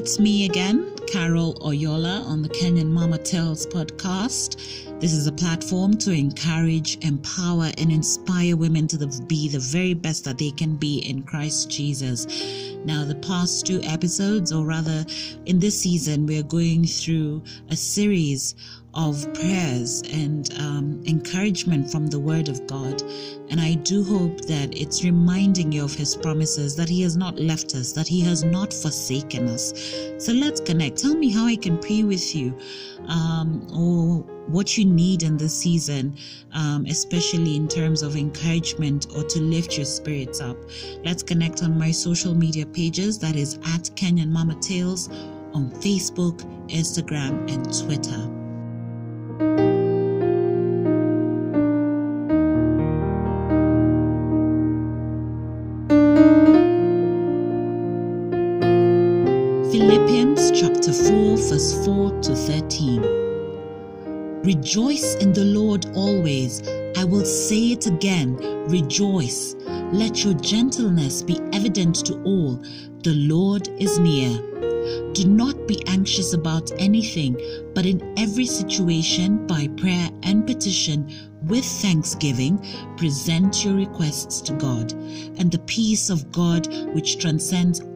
it's me again, Carol Oyola, on the Kenyan Mama Tales podcast. This is a platform to encourage, empower, and inspire women to the, be the very best that they can be in Christ Jesus. Now, the past two episodes, or rather, in this season, we're going through a series of prayers and um, encouragement from the Word of God. And I do hope that it's reminding you of His promises that He has not left us, that He has not forsaken us. So let's connect. Tell me how I can pray with you um, or what you need in this season, um, especially in terms of encouragement or to lift your spirits up. Let's connect on my social media pages that is at Kenyan Mama Tales on Facebook, Instagram, and Twitter. Philippians chapter 4, verse 4 to 13. Rejoice in the Lord always. I will say it again rejoice. Let your gentleness be evident to all. The Lord is near. Do not be anxious about anything, but in every situation, by prayer and petition, with thanksgiving, present your requests to God. And the peace of God, which transcends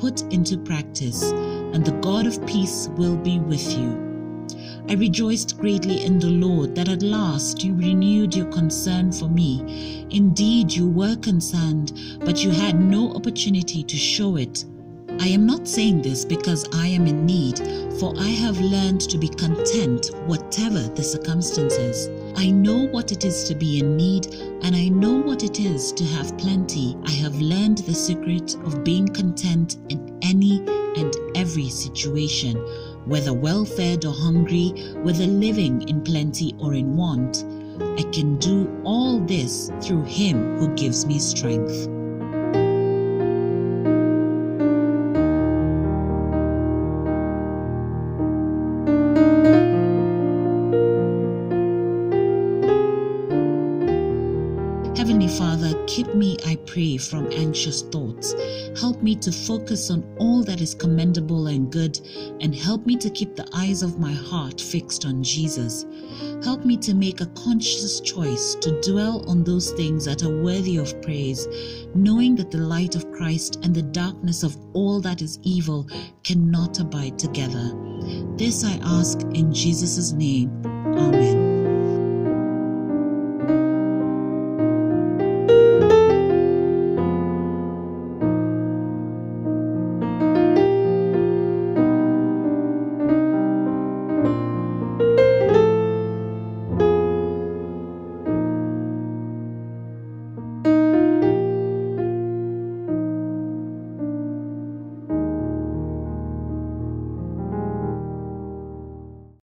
put into practice, and the God of peace will be with you. I rejoiced greatly in the Lord that at last you renewed your concern for me. Indeed, you were concerned, but you had no opportunity to show it. I am not saying this because I am in need, for I have learned to be content whatever the circumstances. I know what it is to be in need, and I know what it is to have plenty. I have learned the secret of being content in any and every situation, whether well fed or hungry, whether living in plenty or in want. I can do all this through Him who gives me strength. Father, keep me, I pray, from anxious thoughts. Help me to focus on all that is commendable and good, and help me to keep the eyes of my heart fixed on Jesus. Help me to make a conscious choice to dwell on those things that are worthy of praise, knowing that the light of Christ and the darkness of all that is evil cannot abide together. This I ask in Jesus' name.